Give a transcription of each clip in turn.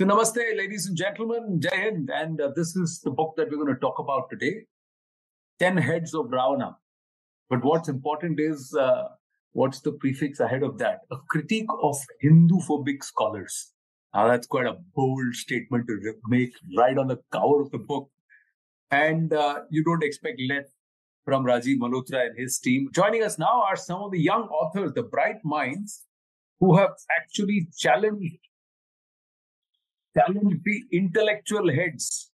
So, namaste, ladies and gentlemen, Jai Hind. And uh, this is the book that we're going to talk about today 10 Heads of Ravana. But what's important is uh, what's the prefix ahead of that? A critique of Hindu phobic scholars. Now, that's quite a bold statement to make right on the cover of the book. And uh, you don't expect less from Rajiv Malhotra and his team. Joining us now are some of the young authors, the bright minds, who have actually challenged challenge the intellectual heads.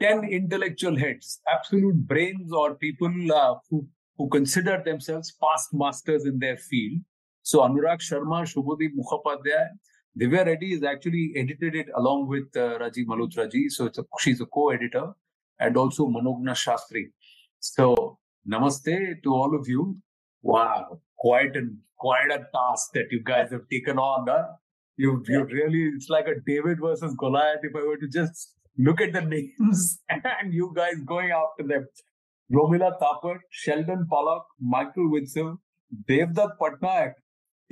10 intellectual heads absolute brains or people uh, who who consider themselves past masters in their field. So anurag sharma subhodeep mukhopadhyay divya reddy is actually edited it along with uh, rajiv malhotra ji so it's a, she's a co-editor and also manogna sastry. So namaste to all of you. Wow quite an quite a task that you guys have taken on huh? You you really it's like a David versus Goliath. If I were to just look at the names and you guys going after them. Romila Thapar, Sheldon Pollock, Michael Witzel, Devdutt Pattanaik,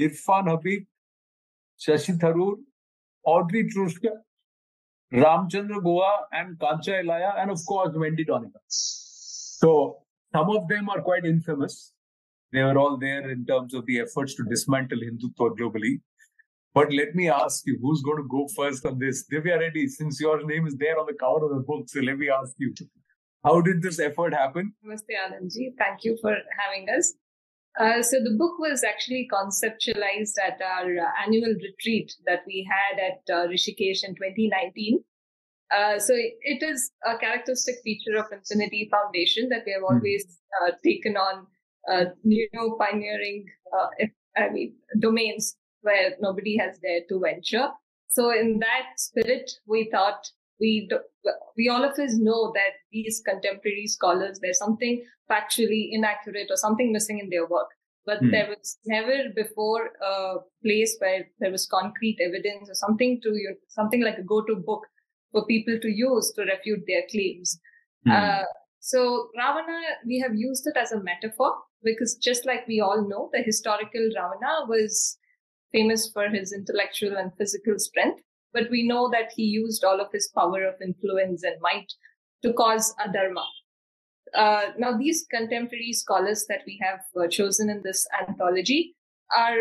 Irfan Habib, Shashi Tharoor, Audrey Truschke, Ramchandra Guha, and Kancha Ilaiah, and of course Wendy Doniger. So some of them are quite infamous. They were all there in terms of the efforts to dismantle Hindutva globally. But let me ask you, who's going to go first on this? Divya Reddy, since your name is there on the cover of the book, so let me ask you, how did this effort happen? Namaste, Anandji. Thank you for having us. Uh, so the book was actually conceptualized at our uh, annual retreat that we had at uh, Rishikesh in 2019. Uh, so it, it is a characteristic feature of Infinity Foundation that we have hmm. always uh, taken on uh, new pioneering, I mean, domains where nobody has dared to venture. So in that spirit, we thought we we all of us know that these contemporary scholars there's something factually inaccurate or something missing in their work but hmm. there was never before a place where there was concrete evidence or something to something like a go-to book for people to use to refute their claims hmm. uh, so ravana we have used it as a metaphor because just like we all know the historical ravana was famous for his intellectual and physical strength, but we know that he used all of his power of influence and might to cause adharma. Uh, now, these contemporary scholars that we have uh, chosen in this anthology are,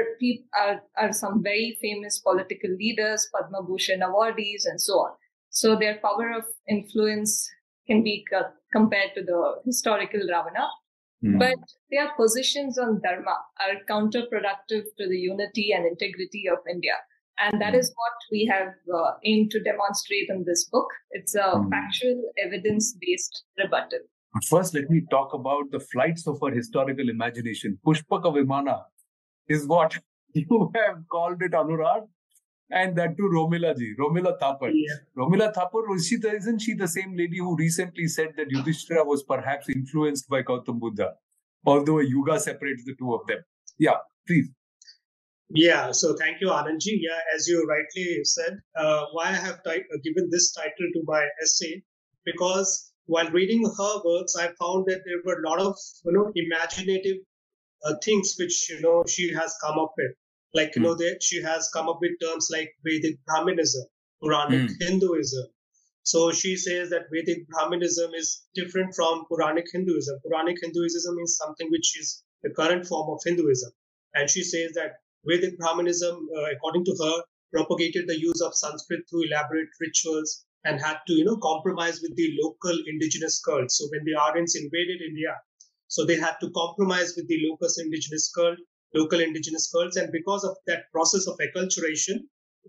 are, are some very famous political leaders, Padma Bhushan awardees, and so on. So their power of influence can be compared to the historical Ravana. Mm. But their positions on Dharma are counterproductive to the unity and integrity of India. And that mm. is what we have uh, aimed to demonstrate in this book. It's a mm. factual, evidence based rebuttal. But first, let me talk about the flights of our historical imagination. Pushpaka Vimana is what you have called it, Anurag, and that to Romila ji, Romila Thapar. Yeah. Romila Thapar, she isn't she the same lady who recently said that Yudhishthira was perhaps influenced by Gautam Buddha, although a yuga separates the two of them? Yeah, please. Yeah, so thank you, Anandji. Yeah, as you rightly said, uh, why I have t- given this title to my essay, because while reading her works, I found that there were a lot of you know imaginative uh, things which you know she has come up with like, you mm. know, that she has come up with terms like Vedic Brahminism, Puranic mm. Hinduism. So she says that Vedic Brahminism is different from Puranic Hinduism. Puranic Hinduism is something which is the current form of Hinduism. And she says that Vedic Brahminism, uh, according to her, propagated the use of Sanskrit through elaborate rituals and had to, you know, compromise with the local indigenous cults. So when the Aryans invaded India, so they had to compromise with the local indigenous cult local indigenous cults. And because of that process of acculturation,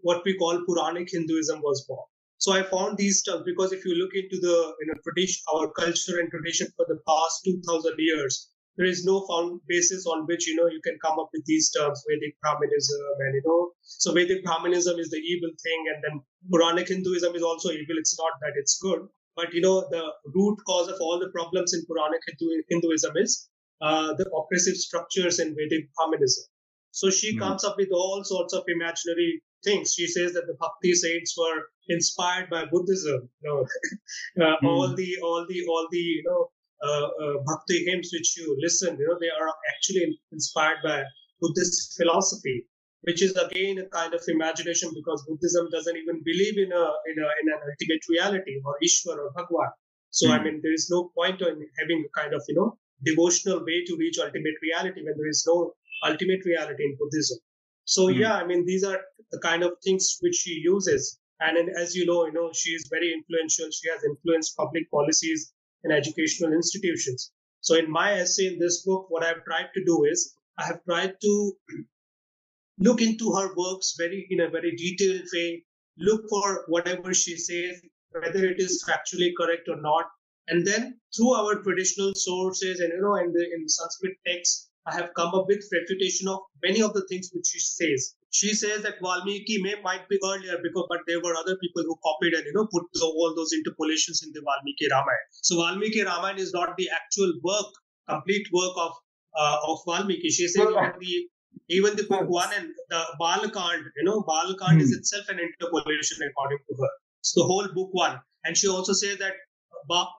what we call Puranic Hinduism was born. So I found these terms because if you look into the you know tradition, our culture and tradition for the past two thousand years, there is no found basis on which you know you can come up with these terms Vedic Brahminism and you know so Vedic Brahminism is the evil thing, and then Puranic Hinduism is also evil. It's not that it's good, but you know the root cause of all the problems in Puranic Hinduism is uh, the oppressive structures in Vedic Brahminism. So she mm. comes up with all sorts of imaginary things. She says that the Bhakti saints were inspired by Buddhism. You know, uh, mm. all the all the all the you know uh, uh, Bhakti hymns which you listen, you know, they are actually inspired by Buddhist philosophy. which is again a kind of imagination because Buddhism doesn't even believe in a in, a, in an ultimate reality or Ishwar or Bhagwan. So mm-hmm. I hmm. mean, there is no point in having a kind of you know devotional way to reach ultimate reality when there is no ultimate reality in Buddhism. So mm-hmm. yeah, I mean, these are the kind of things which she uses. And as you know, you know, she is very influential. She has influenced public policies and educational institutions. So in my essay in this book, what I've tried to do is I have tried to look into her works very in a very detailed way, look for whatever she says, whether it is factually correct or not, and then through our traditional sources and you know in the in Sanskrit texts, I have come up with refutation of many of the things which she says. She says that Valmiki may might be earlier because but there were other people who copied and you know put the, all those interpolations in the Valmiki Ramayana. So Valmiki Ramayana is not the actual work, complete work of uh, of Valmiki. She says that the even the book one and the Balakand, you know, Balakand hmm. is itself an interpolation according to her. It's the whole book one. And she also says that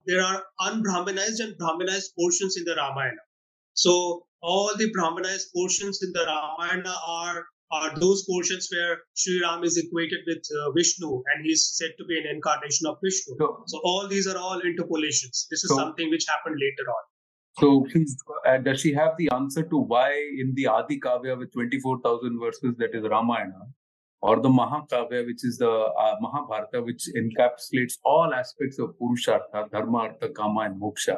there are unbrahmanized and brahmanized portions in the Ramayana. So all the brahmanized portions in the Ramayana are are those portions where Sri Ram is equated with uh, Vishnu and he's said to be an incarnation of Vishnu. So, so all these are all interpolations. This is so, something which happened later on. So please, uh, does she have the answer to why in the Adi Kavya with 24,000 verses that is Ramayana or the Mahakavya which is the uh, Mahabharata which encapsulates all aspects of Purushartha, Dharma, Artha, Kama and Moksha.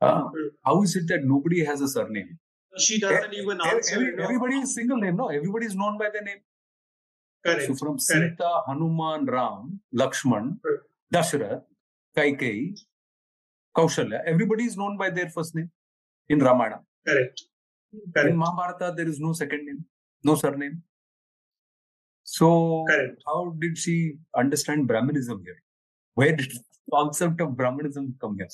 Uh, mm-hmm. how is it that nobody has a surname? She doesn't even answer. Every, everybody is single name, no? Everybody is known by their name. Correct. So from Correct. Sita, Hanuman, Ram, Lakshman, Dashrath, Kaikeyi, Kaushalya. Everybody is known by their first name in Ramayana. Correct. Correct. In Mahabharata, there is no second name, no surname. So, Correct. how did she understand Brahmanism here? Where did the concept of Brahmanism come here?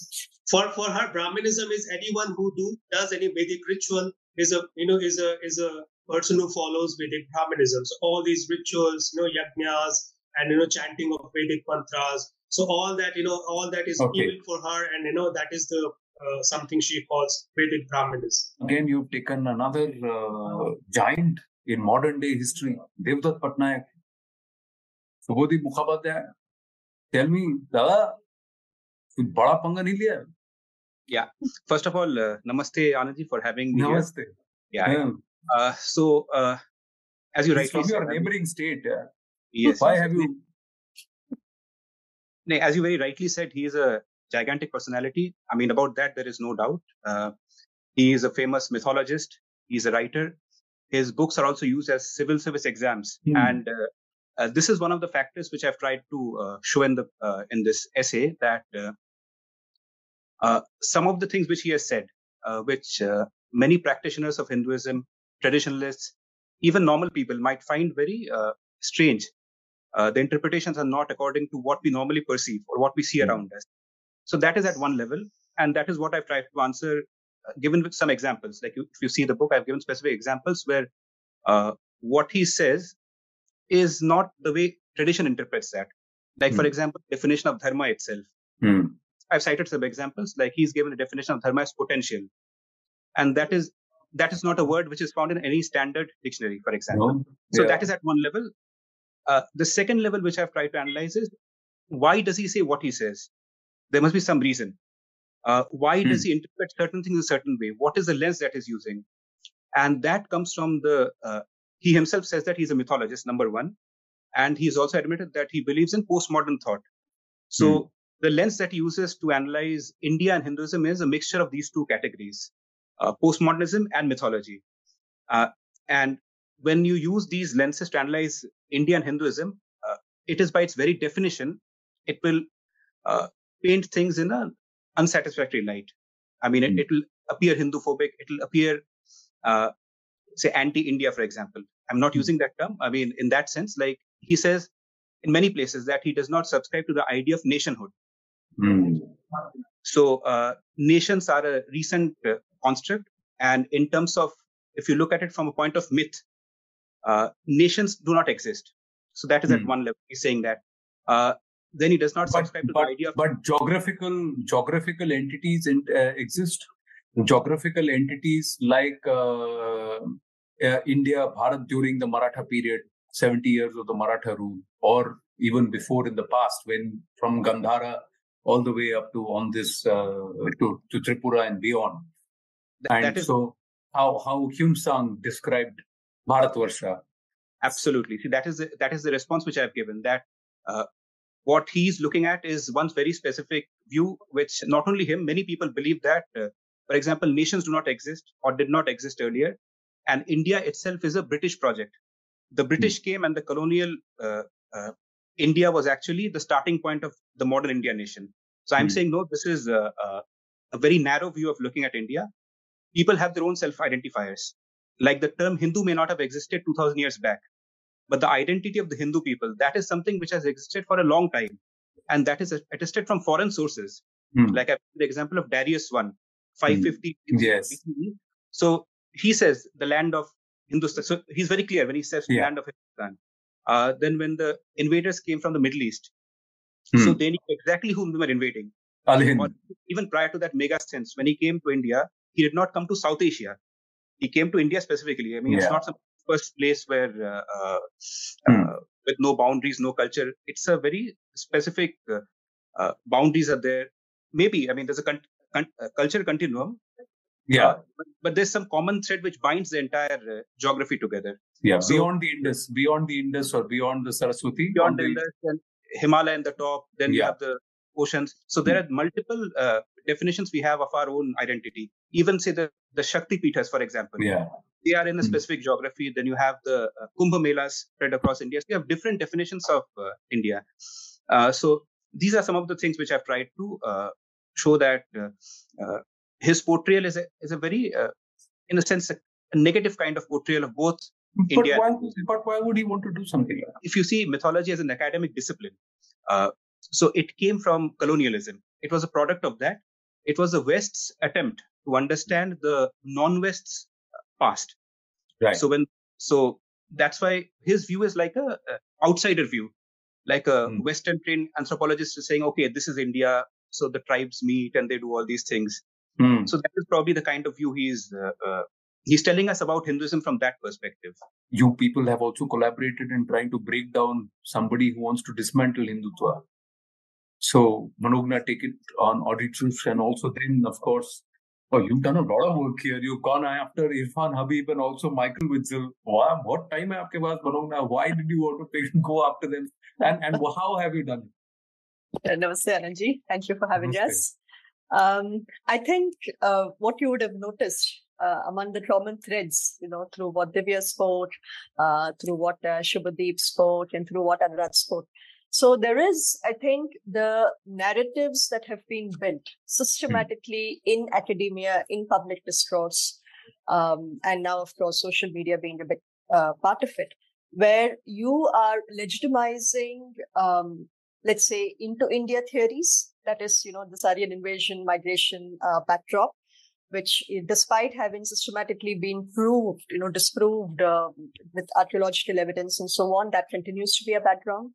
For for her, Brahmanism is anyone who do does any Vedic ritual is a you know is a is a person who follows Vedic Brahmanism. So all these rituals, you know, yajnas and you know chanting of Vedic mantras, so all that, you know, all that is okay. evil for her, and you know that is the uh, something she calls Vedic Brahmanism. Again, you've taken another uh, giant in modern day history, Devdutt Pattanaik, Subhodeep Mukhopadhyay, tell me, Daga, कुछ बड़ा पंगा नहीं लिया Yeah. First of all, uh, namaste, Anandji, for having me. Namaste. Here. Yeah. yeah. Uh, so, uh, as you rightly rightly from your neighboring state. Yes. Why have you? Nay, as you very rightly said, he is a gigantic personality. I mean, about that there is no doubt. Uh, he is a famous mythologist. He is a writer. His books are also used as civil service exams. Mm. And uh, uh, this is one of the factors which I've tried to uh, show in the uh, in this essay that uh, some of the things which he has said, which many practitioners of Hinduism, traditionalists, even normal people might find very strange uh, the interpretations are not according to what we normally perceive or what we see mm-hmm. around us. So that is at one level, and that is what I've tried to answer, uh, given some examples. Like you, if you see the book, I've given specific examples where uh, what he says is not the way tradition interprets that. Like mm-hmm. for example, definition of dharma itself. Mm-hmm. I've cited some examples. Like he's given a definition of dharma as potential, and that is that is not a word which is found in any standard dictionary, for example. No. So that is at one level. Uh, the second level, which I've tried to analyze, is why does he say what he says? There must be some reason. Uh, why hmm. does he interpret certain things a certain way? What is the lens that he's using? And that comes from the. Uh, he himself says that he's a mythologist, number one, and he's also admitted that he believes in postmodern thought. So hmm. the lens that he uses to analyze India and Hinduism is a mixture of these two categories: uh, postmodernism and mythology. Uh, and when you use these lenses to analyze Indian Hinduism, uh, it is by its very definition, it will uh, paint things in an unsatisfactory light. I mean, mm. it, will appear Hindu phobic, it will appear, uh, say, anti India, for example. I'm not mm. using that term. I mean, in that sense, like he says in many places that he does not subscribe to the idea of nationhood. Mm. So, uh, nations are a recent uh, construct. And in terms of, if you look at it from a point of myth, uh, nations do not exist. So that is at hmm. one level. He's saying that. Then he does not subscribe but, to but, the idea of. But geographical geographical entities in, uh, exist. Geographical entities like uh, uh, India, Bharat during the Maratha period, 70 years of the Maratha rule, or even before in the past, when from Gandhara all the way up to on this uh, to, to Tripura and beyond. and that is, so, how how Hiuen Tsang described Bharatvarsha. Absolutely. See, that is the, that is the response which I've given. That uh, what he's looking at is one very specific view, which not only him, many people believe that, uh, for example, nations do not exist or did not exist earlier, and India itself is a British project. The British mm-hmm. came and the colonial uh, uh, India was actually the starting point of the modern India nation. So I'm mm-hmm. saying, no, this is a, a, a very narrow view of looking at India. People have their own self identifiers. Like the term Hindu may not have existed 2000 years back, but the identity of the Hindu people, that is something which has existed for a long time. And that is attested from foreign sources. Mm. Like the example of Darius I, 550. Mm. Yes. So he says the land of Hindustan. So he's very clear when he says yeah. land of Hindustan. Uh, then when the invaders came from the Middle East, mm. so they knew exactly whom they were invading. even prior to that Megasthenes, when he came to India, he did not come to South Asia. He came to India specifically. I mean, yeah. it's not some first place where uh, uh, mm. with no boundaries, no culture. It's a very specific uh, boundaries are there. Maybe I mean there's a con- con- culture continuum. Yeah, but, but, there's some common thread which binds the entire geography together. Yeah, so, beyond the Indus, beyond the Indus or beyond the Saraswati, beyond the Indus, and Himalaya in the top. Then yeah. you have the oceans. So there are multiple uh, definitions we have of our own identity. Even say the the Shakti Pithas, for example. Yeah they are in a hmm. specific geography. Then you have the uh, Kumbh Melas spread across India. So you have different definitions of uh, India. Uh, so these are some of the things which I've tried to uh, show that uh, uh, his portrayal is a is a very, in a sense, a, a, negative kind of portrayal of both but India. Why, but why would he want to do something like that? If you see mythology as an academic discipline, so it came from colonialism. It was a product of that. It was the West's attempt to understand the non-West's past. Right. So when so that's why his view is like a, a outsider view, like a mm. Western trained anthropologist is saying, okay, this is India, so the tribes meet and they do all these things. Mm. So that is probably the kind of view he's uh, uh, he's telling us about Hinduism from that perspective. You people have also collaborated in trying to break down somebody who wants to dismantle Hindutva. So Manogna take it on audit and also then, of course, Oh, you've done a lot of work here. You've gone after Irfan Habib and also Michael Witzel. Wow, what time have you paas? Why did you want to pick, go after them? And and how have you done it? Namaste, Ananji. Thank you for having Namaste. us. Um, I think uh, what you would have noticed uh, among the common threads, you know, through what Divya spoke, uh, through what uh, Subhodeep spoke, and through what Anurag spoke, so there is, I think, the narratives that have been built systematically in academia, in public discourse, um, and now, of course, social media being a big uh, part of it, where you are legitimizing, um, let's say, into India theories. That is, you know, the Aryan invasion, migration uh, backdrop, which, despite having systematically been proved, you know, disproved uh, with archaeological evidence and so on, that continues to be a background.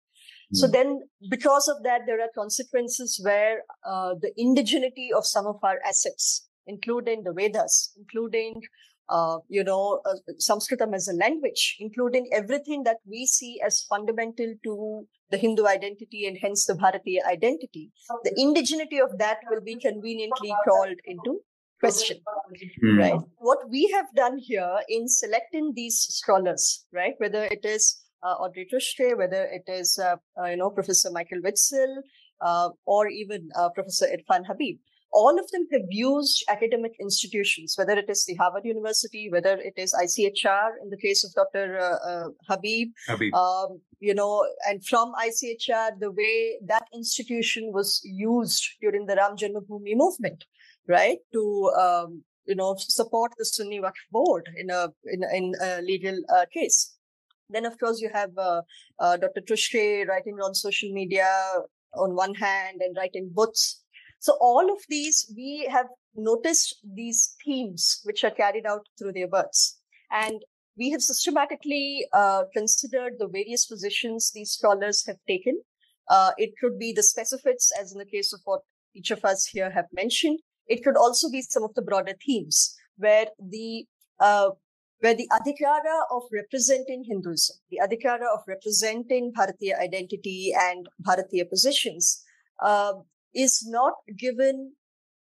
So hmm. then, because of that, there are consequences where uh, the indigeneity of some of our assets, including the Vedas, including uh, you know, uh, Sanskritam as a language, including everything that we see as fundamental to the Hindu identity and hence the Bharatiya identity, the indigeneity of that will be conveniently called into question, mm. right? What we have done here in selecting these scholars, right, whether it is Audrey Truschke, whether it is, uh, uh, you know, Professor Michael Witzel, uh, or even uh, Professor Irfan Habib. All of them have used academic institutions, whether it is the Harvard University, whether it is ICHR in the case of Dr. Uh, Habib, Habib. Um, you know, and from ICHR, the way that institution was used during the Ram Janmabhoomi movement, right, to um, you know support the Sunni Waqf board in a in, in a legal case. Then, of course, you have uh, uh, Dr. Truschke writing on social media on one hand and writing books. So all of these, we have noticed these themes which are carried out through their works. And we have systematically uh, considered the various positions these scholars have taken. Uh, it could be the specifics, as in the case of what each of us here have mentioned. It could also be some of the broader themes where the uh, where the adhikara of representing Hinduism, the adhikara of representing Bharatiya identity and Bharatiya positions, uh, is not given.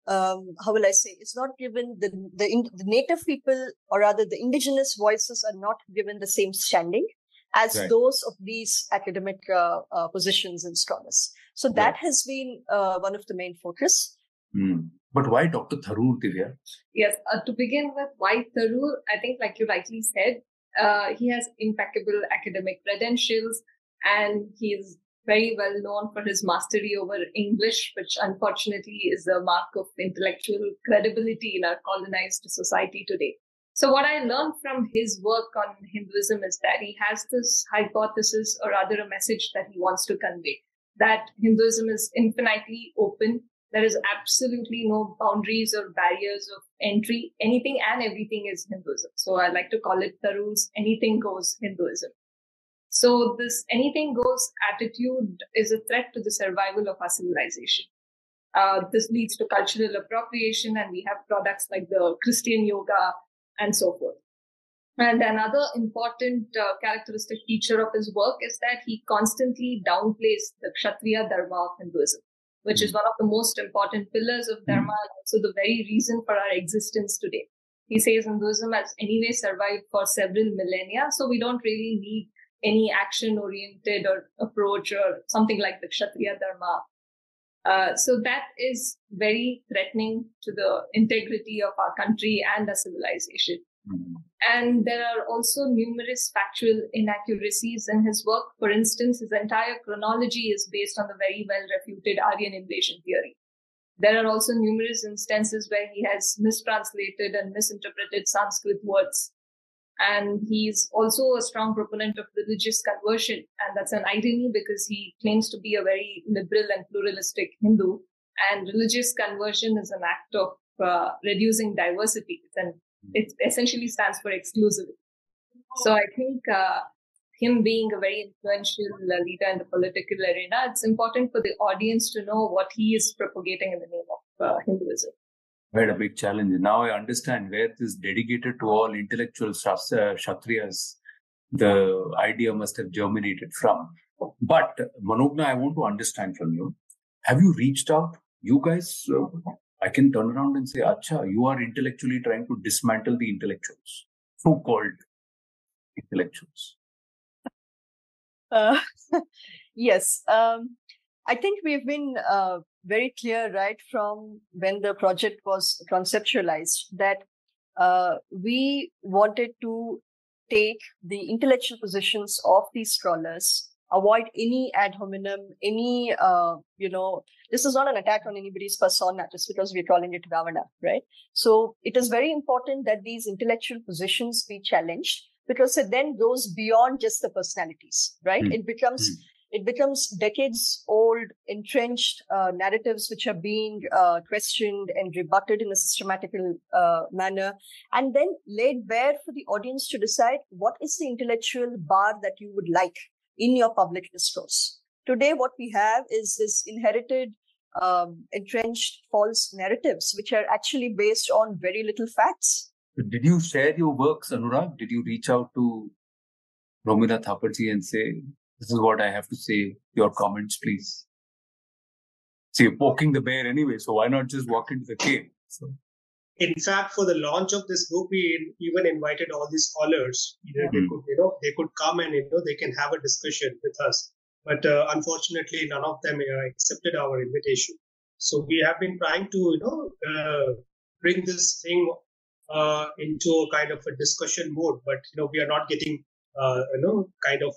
Um, how will I say? It's not given the, the the native people, or rather, the indigenous voices are not given the same standing as right. those of these academic uh, uh, positions and scholars. So that right. has been uh, one of the main focus. Mm. But why Dr. Tharoor, Divya? Yes, uh, to begin with, why Tharoor? I think, like you rightly said, uh, he has impeccable academic credentials and he's very well known for his mastery over English, which unfortunately is a mark of intellectual credibility in our colonized society today. So what I learned from his work on Hinduism is that he has this hypothesis or rather a message that he wants to convey that Hinduism is infinitely open. There is absolutely no boundaries or barriers of entry. Anything and everything is Hinduism. So I like to call it the rules. Anything goes Hinduism. So this anything goes attitude is a threat to the survival of our civilization. Uh, this leads to cultural appropriation and we have products like the Christian yoga and so forth. And another important uh, characteristic feature of his work is that he constantly downplays the Kshatriya Dharma of Hinduism, which is one of the most important pillars of Dharma and also the very reason for our existence today. He says Hinduism has anyway survived for several millennia, so we don't really need any action oriented or approach or something like the Kshatriya Dharma. Uh, so that is very threatening to the integrity of our country and our civilization. Mm-hmm. And there are also numerous factual inaccuracies in his work. For instance, his entire chronology is based on the very well refuted Aryan invasion theory. There are also numerous instances where he has mistranslated and misinterpreted Sanskrit words. And he's also a strong proponent of religious conversion. And that's an irony because he claims to be a very liberal and pluralistic Hindu. And religious conversion is an act of uh, reducing diversity. It's an it essentially stands for exclusivity. So I think uh, him being a very influential leader in the political arena, it's important for the audience to know what he is propagating in the name of uh, Hinduism. Quite a big challenge. Now I understand where this dedicated to all intellectual uh, Kshatriyas, the idea must have germinated from. But Manogna, I want to understand from you. Have you reached out? You guys uh, I can turn around and say, Acha, you are intellectually trying to dismantle the intellectuals, so called intellectuals. Uh, yes. Um, I think we've been uh, very clear right from when the project was conceptualized that uh, we wanted to take the intellectual positions of these scholars avoid any ad hominem, any, uh, you know, this is not an attack on anybody's persona just because we're calling it Ravana, right? So it is very important that these intellectual positions be challenged because it then goes beyond just the personalities, right? Mm. It becomes, mm. it becomes decades old, entrenched uh, narratives which are being uh, questioned and rebutted in a systematical uh, manner, and then laid bare for the audience to decide what is the intellectual bar that you would like in your public discourse. Today, what we have is this inherited, um, entrenched false narratives, which are actually based on very little facts. Did you share your works, Anurag? Did you reach out to Romila Thaparji and say, this is what I have to say, your comments, please? See, you're poking the bear anyway, so why not just walk into the cave? So in fact, for the launch of this book, we even invited all these scholars. Either mm-hmm. they could, you know, they could come and you know they can have a discussion with us. But uh, unfortunately, none of them uh, accepted our invitation. So we have been trying to, you know, uh, bring this thing uh, into a kind of a discussion mode. But you know, we are not getting, uh, you know, kind of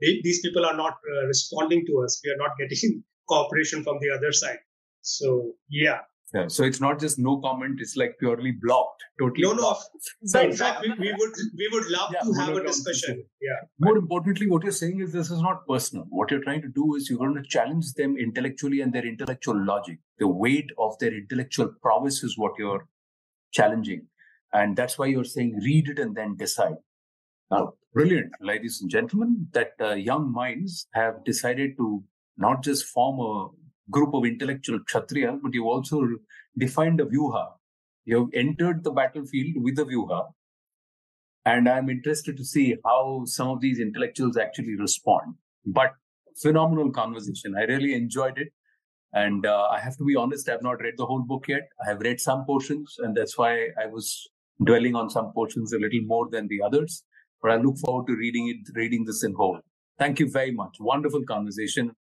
they, these people are not uh, responding to us. We are not getting cooperation from the other side. So yeah, yeah, so it's not just no comment; it's like purely blocked, totally. No, no. So in fact, we, we would we would love yeah, to have a discussion. Yeah. More importantly, what you're saying is this is not personal. What you're trying to do is you're going to challenge them intellectually and their intellectual logic. The weight of their intellectual prowess is what you're challenging, and that's why you're saying read it and then decide. Now, brilliant, ladies and gentlemen, that uh, young minds have decided to not just form a group of intellectual kshatriyas, but you've also defined a vyuha. You have entered the battlefield with a vyuha, And I'm interested to see how some of these intellectuals actually respond. But phenomenal conversation. I really enjoyed it. And uh, I have to be honest, I've not read the whole book yet. I have read some portions, and that's why I was dwelling on some portions a little more than the others. But I look forward to reading it, reading this in whole. Thank you very much. Wonderful conversation.